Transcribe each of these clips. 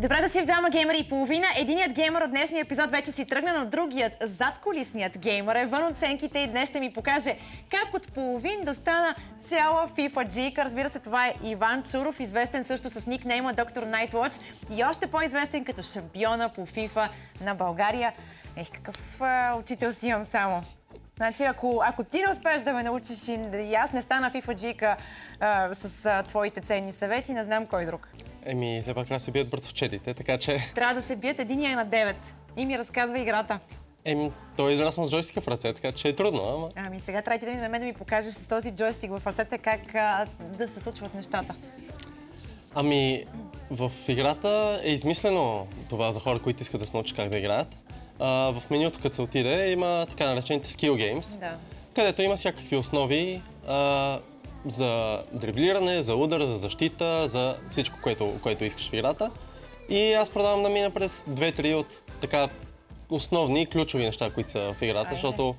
Добре дошли в двама геймери и половина. Единият геймер от днешния епизод вече си тръгна, но другият, задколисният геймер е вън от сенките и днес ще ми покаже как от половин да стана цяла FIFA G. Разбира се, това е Иван Чуров, известен също с никнейма Доктор Nightwatch и още по-известен като шампиона по FIFA на България. Ех, какъв а, учител си имам само. Значи, ако, ако ти не успееш да ме научиш и, и аз не стана FIFA G с а, твоите ценни съвети, не знам кой друг. Еми, все пак трябва да се бият бърцовчетите, така че... Трябва да се бият единия на 9. И ми разказва играта. Еми, той е израснал с джойстика в ръце, така че е трудно, ама... Ами сега трябва да ми на мен да ми покажеш с този джойстик в ръцете как а, да се случват нещата. Ами, в играта е измислено това за хора, които искат да се научат как да играят. А, в менюто, като се отиде, има така наречените skill games, Да. където има всякакви основи а, за дриблиране, за удар, за защита, за всичко, което, което искаш в играта. И аз продавам да мина през 2-3 от така основни ключови неща, които са в играта, Айде. защото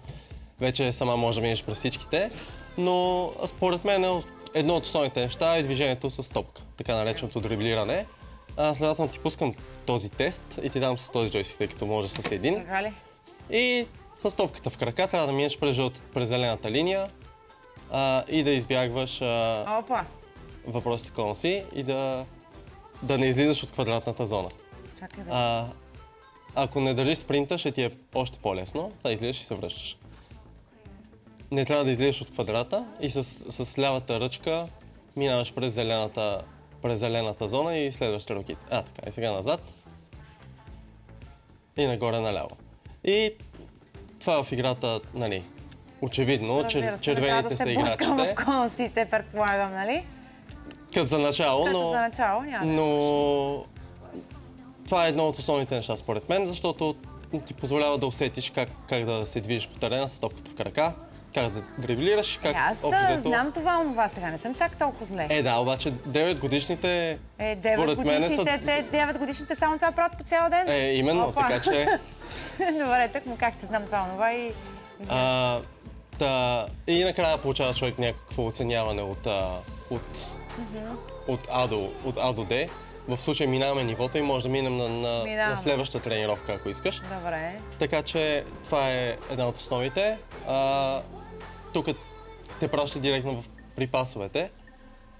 вече сама можеш да минеш през всичките. Но според мен едно от основните неща е движението с топка, така нареченото дриблиране. Аз следователно ти пускам този тест и ти дам с този джойстик, тъй като може с един. Така ли? И с топката в крака трябва да минеш през, жълт, през зелената линия а, и да избягваш а, Опа! въпросите кон си и да, да не излизаш от квадратната зона. Чакай да. А, ако не държиш спринта, ще ти е още по-лесно. Да излизаш и се връщаш. Не трябва да излизаш от квадрата и с, с лявата ръчка минаваш през зелената, през зелената зона и следваш стрелките. А, така. И сега назад. И нагоре наляво. И това в играта, нали, очевидно, че, Разбира се, не трябва червените да са се в играчите. констите, предполагам, нали? Като за начало, Като но... за начало няма. Но това е едно от основните неща според мен, защото ти позволява да усетиш как, как да се движиш по терена с топката в крака, как да дриблираш, как аз взето- знам това, онова сега. Не съм чак толкова зле. Е, да, обаче 9 годишните Е, 9 според мен са... годишните, те 9 годишните само това правят по цял ден. Е, именно, Опа. така че... Добре, так му как че знам това, онова и... А, та, и накрая получава човек някакво оценяване от, а, от, от, а до, от А до Д. В случай минаваме нивото и може да минем на, на, Минаваме. на следващата тренировка, ако искаш. Добре. Така че това е една от основите. А, тук те праща директно в, при пасовете,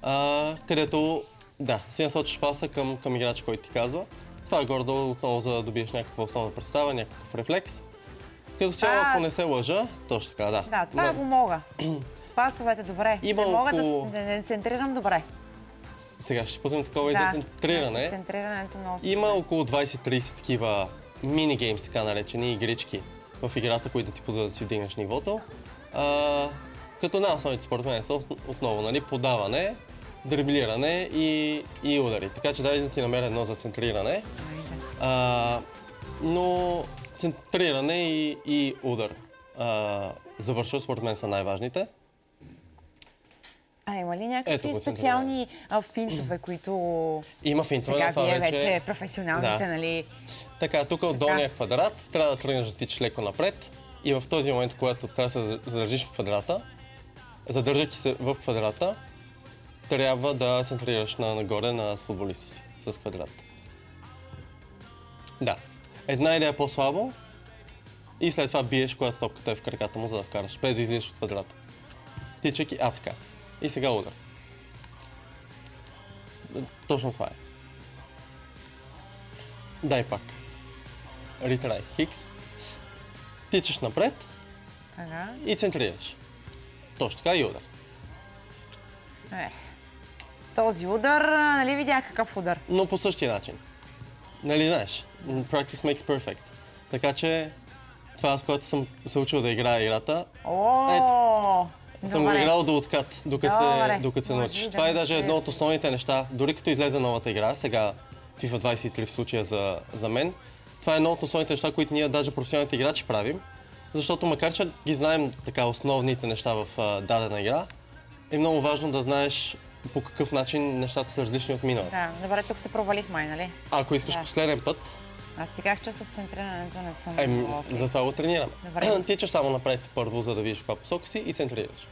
а, където да, си насочиш паса към, към играча, който ти казва. Това е гордо отново за да добиеш някаква основна представа, някакъв рефлекс. Като цяло, ако не се лъжа, точно така, да. Да, това Но го мога. Пасовете добре. Има не мога около- да, да не центрирам добре. Сега ще пуснем такова и за центриране. значи центрирането много Има около 20-30 такива мини-геймс, така наречени игрички в играта, които ти позволят да си вдигнеш нивото. А, като най-основните според мен са основ- отново нали, подаване, дриблиране и, и удари. Така че дай да ти намеря едно за центриране. А, но центриране и, и удар а, завършва, според мен са най-важните. А има ли Ето някакви го специални а, финтове, които Има финтове сега това вие вече. вече професионалните, Да. нали? Така, тук от долния квадрат трябва да тръгнеш да тичаш леко напред и в този момент, когато трябва да се задържиш в квадрата, задържайки се в квадрата, трябва да центрираш на нагоре на футболиста си с квадрат. Да. Една идея по-слабо и след това биеш, когато топката е в краката му, за да вкараш, без да излизаш от квадрата. Тичайки, а така. И сега удар. Точно това е. Дай пак. Ретрай. Хикс. Тичаш напред Така. и центрираш. Точно така и удар. Е. Този удар, нали видя какъв удар? Но по същия начин. Нали знаеш? Practice makes perfect. Така че това аз, когато съм се учил да играя играта, О! съм го играл до откат, докато се, докато се научиш. Това е даже едно от основните неща. Дори като излезе новата игра, сега FIFA 23 в случая за, за мен, това е едно от основните неща, които ние даже професионалните играчи правим. Защото макар, че ги знаем така основните неща в а, дадена игра, е много важно да знаеш по какъв начин нещата са различни от миналото. Да, добре, тук се провалих май, нали? Ако искаш да. последен път... Аз ти казах, че с центрирането не съм... Еми, затова го тренираме. Добре. Тичаш само напред първо, за да видиш каква посока си и центрираш.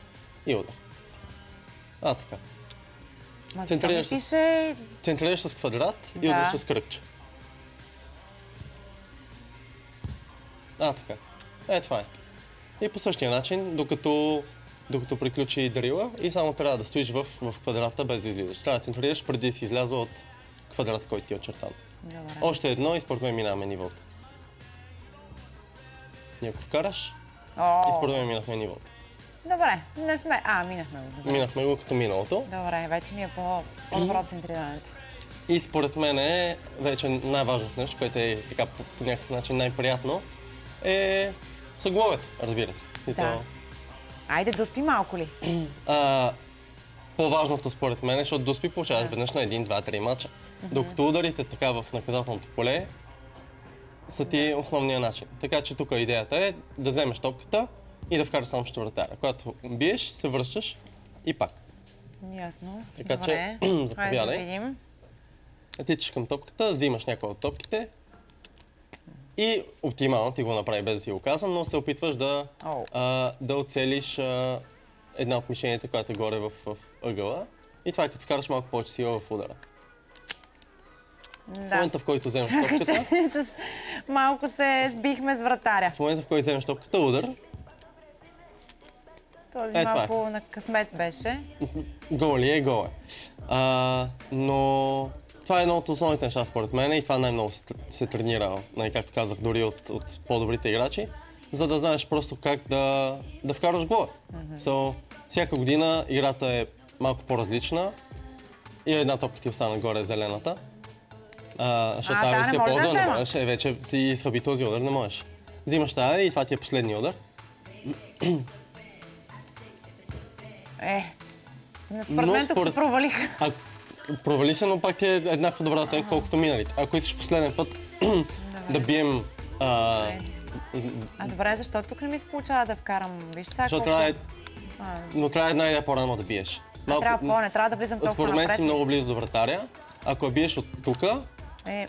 И удар. А, така. Значи, Ма, центрираш, с... Центрираш с квадрат да. и удръш с кръгче. А, така. Е, това е. И по същия начин, докато докато приключи дрила и само трябва да стоиш в, в квадрата без да излизаш. Трябва да центрираш преди да си излязла от квадрата, който ти е очертан. Добре. Още едно и според мен минаваме нивото. И ако вкараш, и според мен минахме нивото. Добре, не сме. А, минахме го. Добре, Минахме го като миналото. Добре вече ми е по- по-добро центрирането. И според мен е вече най-важното нещо, което е така по, по някакъв начин най-приятно, е съгловете, разбира се. И Да. Айде, доспи малко ли? А, по-важното според мен е, защото доспи получаваш веднъж на един, два, три мача. Докато ударите така в наказателното поле, са ти основния начин. Така че тук идеята е да вземеш топката и да вкараш само вратаря. Когато биеш, се връщаш и пак. Ясно. Така Добре. че, Хайде да заповядай. видим. Тичаш към топката, взимаш някоя от топките и оптимално ти го направи без да си го казвам, но се опитваш да, О. а, да оцелиш а, една от мишените, която е горе в, в ъгъла. И това е като вкараш малко повече сила в удара. В Да. момента, в който вземеш топката, с... малко се сбихме с вратаря. в момента, в който вземеш топката, удар, Този Е, е. малко на късмет беше. гол ли е, гол е. А, но това е едно от основните неща според мен и това най-много се, се тренира, нали, както казах, дори от, от по-добрите играчи, за да знаеш просто как да, да вкараш гола. So, всяка година играта е малко по-различна и една топка ти остана горе зелената. А, защото тази да, не е може да ползва, не можеш, е, вече ти изхъби този удар, не можеш. Взимаш тази и това ти е последния удар. Е, според мен тук според- се провалих. А, провали се, но пак ти е еднаква добра оценка, колкото миналите. Ако искаш последен път да бием... А, А добре, защо тук не ми се получава да вкарам? Виж сега защото колко... трябва е, А, но трябва една идея по-рано да биеш. а, трябва по, не трябва да влизам толкова Според мен напред. си много близо до вратаря. Ако я биеш от тук, Е,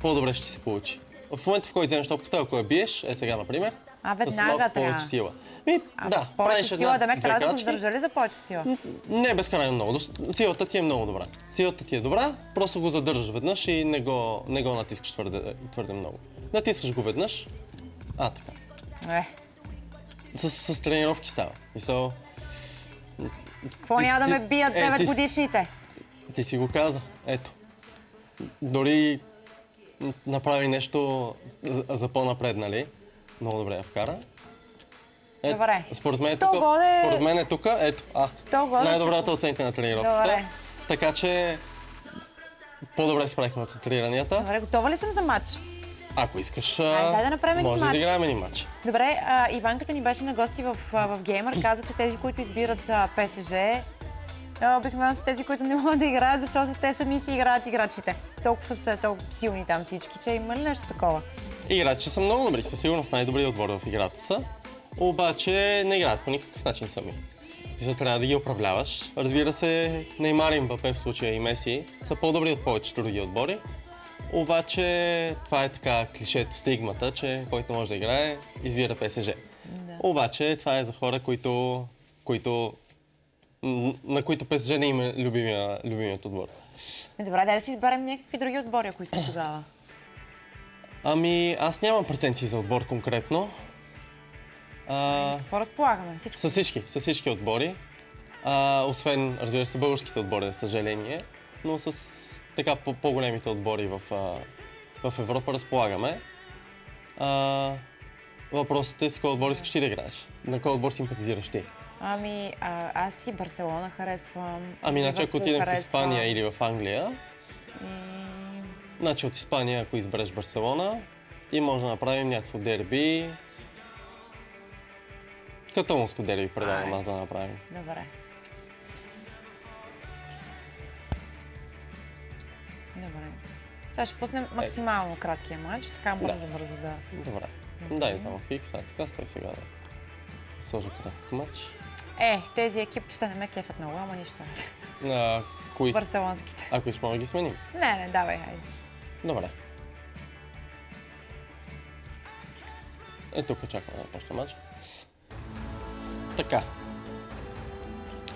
по-добре ще се получи. В момента, в който вземеш топката, ако я биеш, е сега, например, А, с веднага трябва. повече сила. И, а да, с повече сила, да ме трябва да го задържа ли за повече сила? Не безкрайно много. Силата ти е много добра. Силата ти е добра, просто го задържаш веднъж и не го, не го натискаш твърде, твърде много. Натискаш го веднъж. А, така. Е, С, с тренировки става. И so, какво Ти- няма да ме ти- бият е, 9 ти- годишните? ти си го каза. Ето. Дори направи нещо за, за по-напред, нали? Много добре я вкара. Е, Добре. Според мен, е тук, годе- според мен е тук, ето, а, годе най-добрата оценка на тренировката. Добре. Така че по-добре справихме от центриранията. Добре, готова ли съм за матч? Ако искаш, дай да направим може да мач. играем един матч. Добре, а, Иванката ни беше на гости в, в Геймър. Каза, че тези, които избират а, ПСЖ, обикновено са тези, които не могат да играят, защото те сами си играят играчите. Толкова са толкова силни там всички, че има ли нещо такова? Играчи са много добри, със сигурност най-добрият отбор в играта са, обаче не играят по никакъв начин сами. За трябва да ги управляваш. Разбира се, Неймар и Мбапе в случая и Меси са по-добри от повечето други отбори. Обаче това е така клишето, стигмата, че който може да играе, избира ПСЖ. Обаче това е за хора, които, които на които ПСЖ не има любимия, любимият отбор. Е, добре, дай да си изберем някакви други отбори, ако искаш тогава. Ами, аз нямам претенции за отбор конкретно. А, С какво разполагаме? Всичко. с всички, с всички отбори. А, освен, разбира се, българските отбори, за съжаление. Но с така по- по-големите отбори в, а, в Европа разполагаме. А, въпросът е с кой отбор искаш ти да играеш. На кой отбор симпатизираш ти? Ами, а, аз си Барселона харесвам. Ами, значи, ако отидем в. Испания или в Англия, И... значи от Испания, ако избереш Барселона, и може да направим някакво дерби. Каталонско дерби предлагам Ай. аз да направим. Добре. Добре. Сега ще пуснем максимално краткия матч, така бързо, бързо да... Добре. Дай само хикс, а така стой сега да сложа кратък матч. Е, тези екипчета не ме кефят много, ама нищо. А, кои? Барселонските. Ако може да ги сменим. Не, не, давай, хайде. Добре. Е, тук чакаме да почне матч. Така.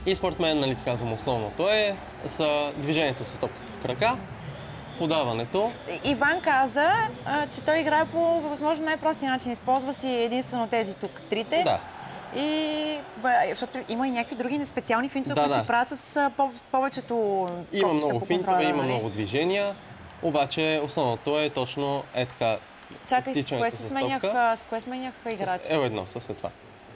И според мен, нали казвам, основното е са движението с топката в крака подаването. Иван каза, а, че той играе по възможно най-простия начин. Използва си единствено тези тук трите. Да. И бе, защото има и някакви други специални финтове, Да, които да. се правят с по- повечето Има много финтове, има нали? много движения, обаче основното е точно е така. Чакай, с кое се с сменях, с кое сменях С играчи? L1, с това.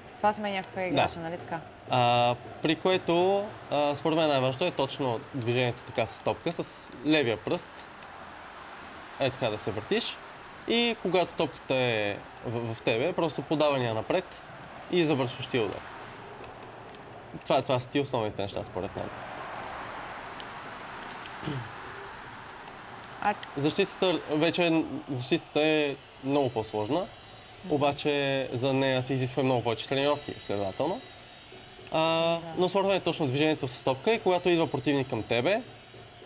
С това сменяха играча, нали така? А, при което, а, според мен най-важното е точно движението така с топка, с левия пръст. Е така да се въртиш. И когато топката е в, в тебе, просто подавания напред и завършващия удар. Това, това са ти основните неща, според мен. А Защитата вече е- защитата е много по-сложна, обаче за нея се изисква много повече тренировки, следователно. А, Но мен е точно движението с топка и когато идва противник към тебе,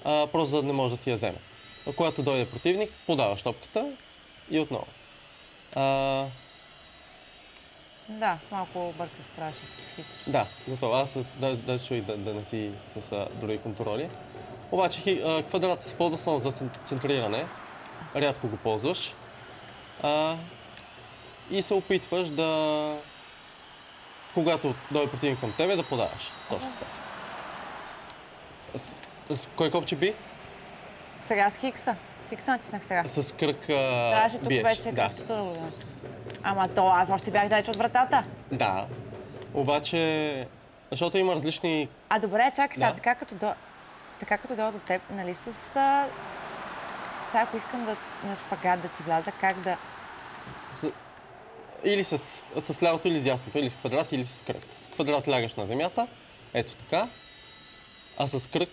а, просто за да не може да ти я вземе. А когато дойде противник, подаваш топката и отново. А, да, малко обърках, трябваше с хитро. да, готово. Аз даже, даже чуих да, да не си с а, други контроли. Обаче квадрата се ползва основно за цен- центриране. Рядко го ползваш. А, и се опитваш да... Когато дойде противник към тебе, да подаваш. Точно така. С, кой копче би? Сега с Хикса. Хикса натиснах сега. С кръг а, Трябваше тук биеш. вече да. кръгчето да го. Ама то аз още бях далеч от вратата. да. Обаче, защото има различни А добре, чакай сега, Да. така като до... така като дойда до теб, нали с... А... Сега ако искам да на шпагат да ти вляза, как да... С- Или с, с лявото, или с дясното, или с квадрат, или с кръг. С квадрат лягаш на земята, ето така, а с кръг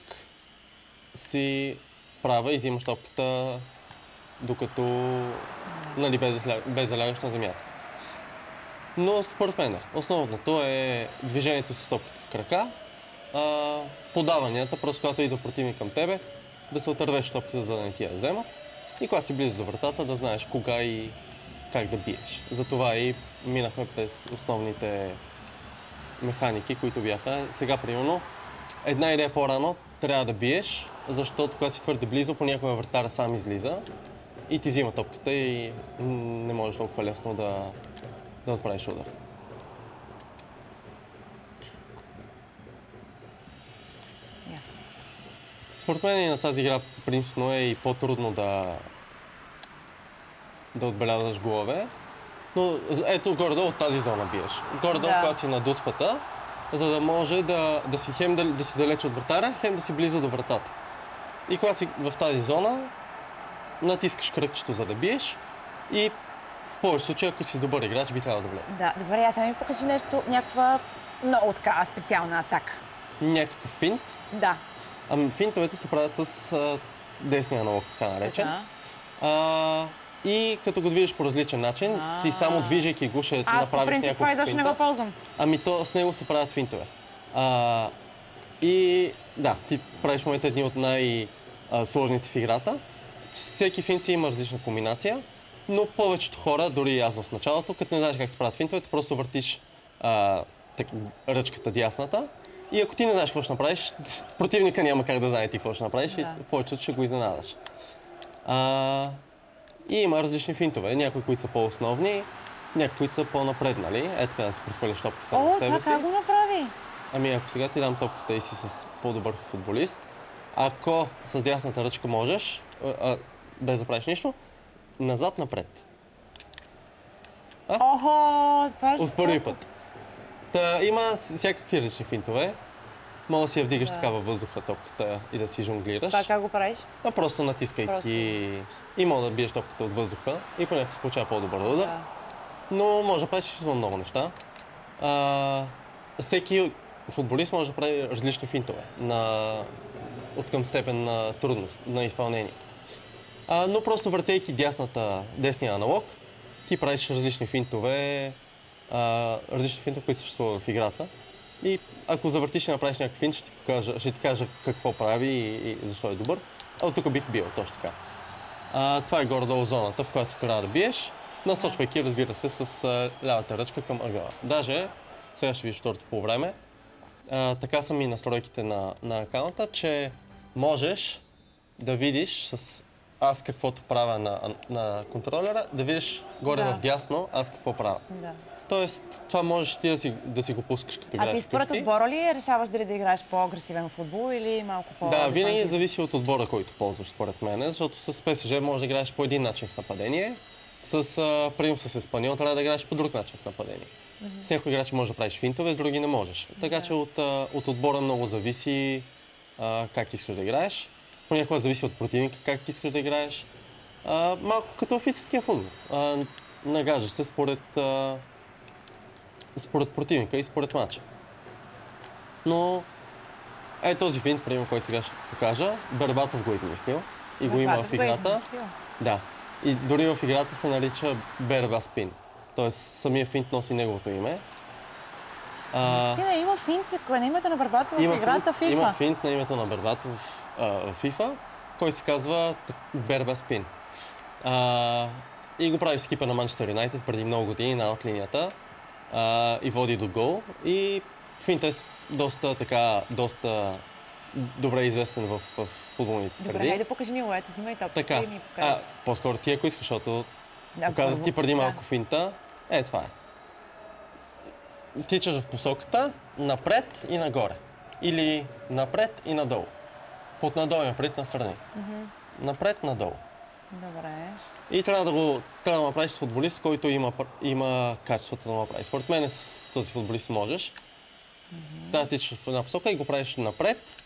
си права и взимаш топката, докато, нали, без, без да на земята. Но според мен основното е движението с топката в крака, а, подаванията, просто когато идва противник към тебе, да се отървеш топката, за да не ти я вземат. И когато си близо до вратата, да знаеш кога и как да биеш. Затова и минахме през основните механики, които бяха. Сега, примерно, една идея по-рано трябва да биеш, защото когато си твърде близо, понякога вратаря сам излиза и ти взима топката и не можеш толкова лесно да, да отправиш удар. Според мен и на тази игра принципно е и по-трудно да, да отбелязваш голове. Но ето горе-долу от тази зона биеш. Горе-долу, Да. когато си на дуспата, за да може да, да си хем да, да си далеч от вратаря, хем да си близо до вратата. И когато си в тази зона, натискаш кръгчето за да биеш и в повече случаи, ако си добър играч, би трябвало да влезе. Да, добре, аз ми покажи нещо, някаква много така специална атака. Някакъв финт. Да. Ами финтовете се правят с а, десния налог, така наречен. Така. А, и като го движиш по различен начин, ти само движейки го ще Аз по направиш принцип това няколко изобщо не го ползвам. Ами то с него се правят финтове. А, и да, ти правиш в момента едни от най-сложните в играта. Всеки финт си има различна комбинация, но повечето хора, дори и аз в началото, като не знаеш как се правят финтовете, просто въртиш а, так, ръчката дясната и ако ти не знаеш какво ще направиш, противника няма как да знае ти какво ще направиш Да. и в повечето ще го изненадаш. А, и има различни финтове. Някои, които са по-основни, някои, които са по-напреднали. Е така да си прехвърлиш топката О, от себе това си. как го направи? Ами ако сега ти дам топката и си с по-добър футболист, ако с дясната ръчка можеш, а, а, без да правиш нищо, назад-напред. Охо, това е От първи път. Та, има всякакви различни финтове. Мога да си я вдигаш Да. така във въздуха топката и да си жонглираш. Това как го правиш? А просто натискайки Просто. и мога да биеш топката от въздуха и понякога се получава по-добър удар. Да. Но може да правиш много неща. А, всеки футболист може да прави различни финтове на, от към степен на трудност, на изпълнение. А, но просто въртейки дясната, десния аналог, ти правиш различни финтове, а, различни финтове, които съществуват в играта. И ако завъртиш и направиш някакъв финт, ще ти, покажа, ще ти кажа какво прави и, и защо е добър. А от тук бих бил, точно така. А, това е горе-долу зоната, в която трябва да биеш, насочвайки, разбира се, с а, лявата ръчка към ъгъла. Даже, сега ще видиш второто по време, а, така са ми настройките на, на акаунта, че можеш да видиш с аз каквото правя на, на контролера, да видиш горе Да. в дясно аз какво правя. Да. Тоест, това можеш ти да си, да си го пускаш като А играеш ти според отбора ли решаваш дали да играеш по-агресивен футбол или малко по Да, винаги зависи от отбора, който ползваш, според мен, защото с ПСЖ може да играеш по един начин в нападение, с, а, примерно с Еспаньол трябва да играеш по друг начин в нападение. С някои играчи може да правиш финтове, с други не можеш. Така че от, а, от отбора много зависи а, как искаш да играеш. Понякога зависи от противника как искаш да играеш. А, малко като в истинския футбол. А, нагаждаш се според, а, според противника и според матча. Но е този финт, примерно, който сега ще покажа, Бербатов го е измислил и го има в играта. Да. И дори в играта се нарича Берба Спин. Тоест самия финт носи неговото име. А, Наистина има финт на името на Барбатов в играта FIFA. има финт на името на Бербатов в, FIFA, който се казва Берба Спин. А, и го прави с екипа на Манчестър Юнайтед преди много години на аут линията а, и води до гол. И финт е с- доста така, доста добре известен в, в футболните Добре, среди. хайде покажи ми лоето, взимай топката Така, и ми а, покажи. по-скоро ти ако искаш, защото Да, показах ти преди Да. малко финта. Е, това е. Тичаш в посоката напред и нагоре. Или напред и надолу. Под надолу има пред настрани. Напред, надолу. Добре. И трябва да го трябва да направиш с футболист, който има, има качеството да направи. Според мен с този футболист можеш. Да, тичаш в една посока и го правиш напред.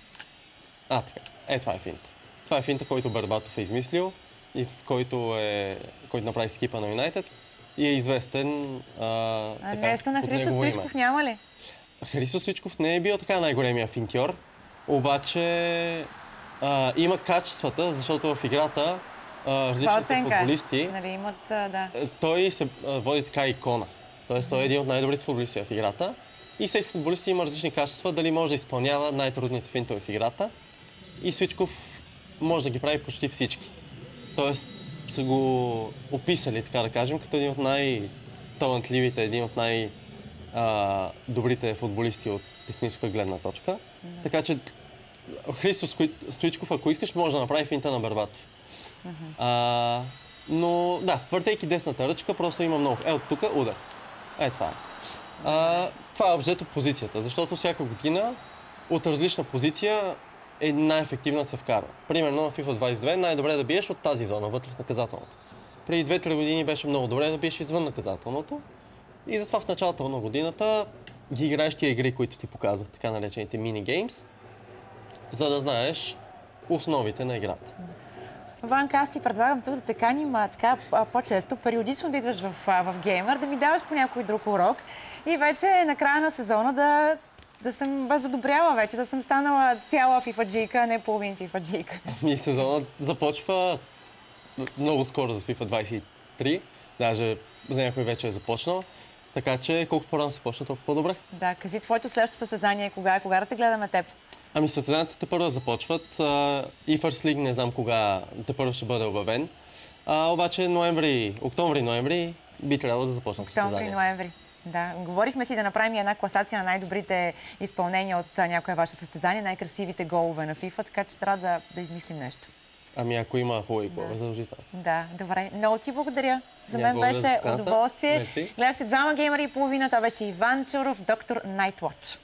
А, така. Е, това е финт. Това е финта, който Бербатов е измислил и в който, е, който направи с екипа на Юнайтед. И е известен а, А така, нещо на Христо име. Стоичков няма ли? Христо Свичков не е бил така най-големия финтьор, обаче а, има качествата, защото в играта а, различните оценка е. футболисти, Нали, имат, а, да. е, той се а, води така икона. Тоест той е един от най-добрите футболисти в играта. И всеки футболист има различни качества, дали може да изпълнява най-трудните финтове в играта. И Свичков може да ги прави почти всички. Тоест са го описали, така да кажем, като един от най-талантливите, един от най-добрите футболисти от техническа гледна точка. Така че Христо Скуи- Стоичков, ако искаш, може да направи финта на Бербатов. А, но да, въртейки десната ръчка, просто има много. Е, от тук удар. Е, това е. А, това е обзето позицията, защото всяка година от различна позиция е най-ефективно да се вкарва. Примерно в FIFA 22 най-добре да биеш от тази зона, вътре в наказателното. Преди 2-3 години беше много добре да биеш извън наказателното. И затова в началото на годината ги играеш тия игри, които ти показах, така наречените мини геймс, за да знаеш основите на играта. Ванка, аз ти предлагам тук да те каним а, така по-често, периодично да идваш в, в геймър, да ми даваш по някой друг урок и вече на края на сезона да, да съм възодобряла вече, да съм станала цяла FIFA-джийка, а не половин FIFA-джийка. И сезонът започва много скоро за FIFA 23. Даже за някой вече е започнал. Така че колкото по-рано се почне, толкова по-добре. Да, кажи твоето следващо състезание кога е, кога да те гледаме теб? Ами състезанията те първо започват. а, И First League не знам кога те първо ще бъде обявен. А, обаче ноември, октомври-ноември би трябвало да започнат Октомври, състезания. ноември. Да, говорихме си да направим една класация на най-добрите изпълнения от някое ваше състезание, най-красивите голове на FIFA, така че трябва да, да измислим нещо. Ами ако има хубави голове, задължително. Да, добре. Много ти благодаря. За мен за беше удоволствие. Мерси. Гледахте двама геймери и половина. Това беше Иван Чуров, доктор Nightwatch.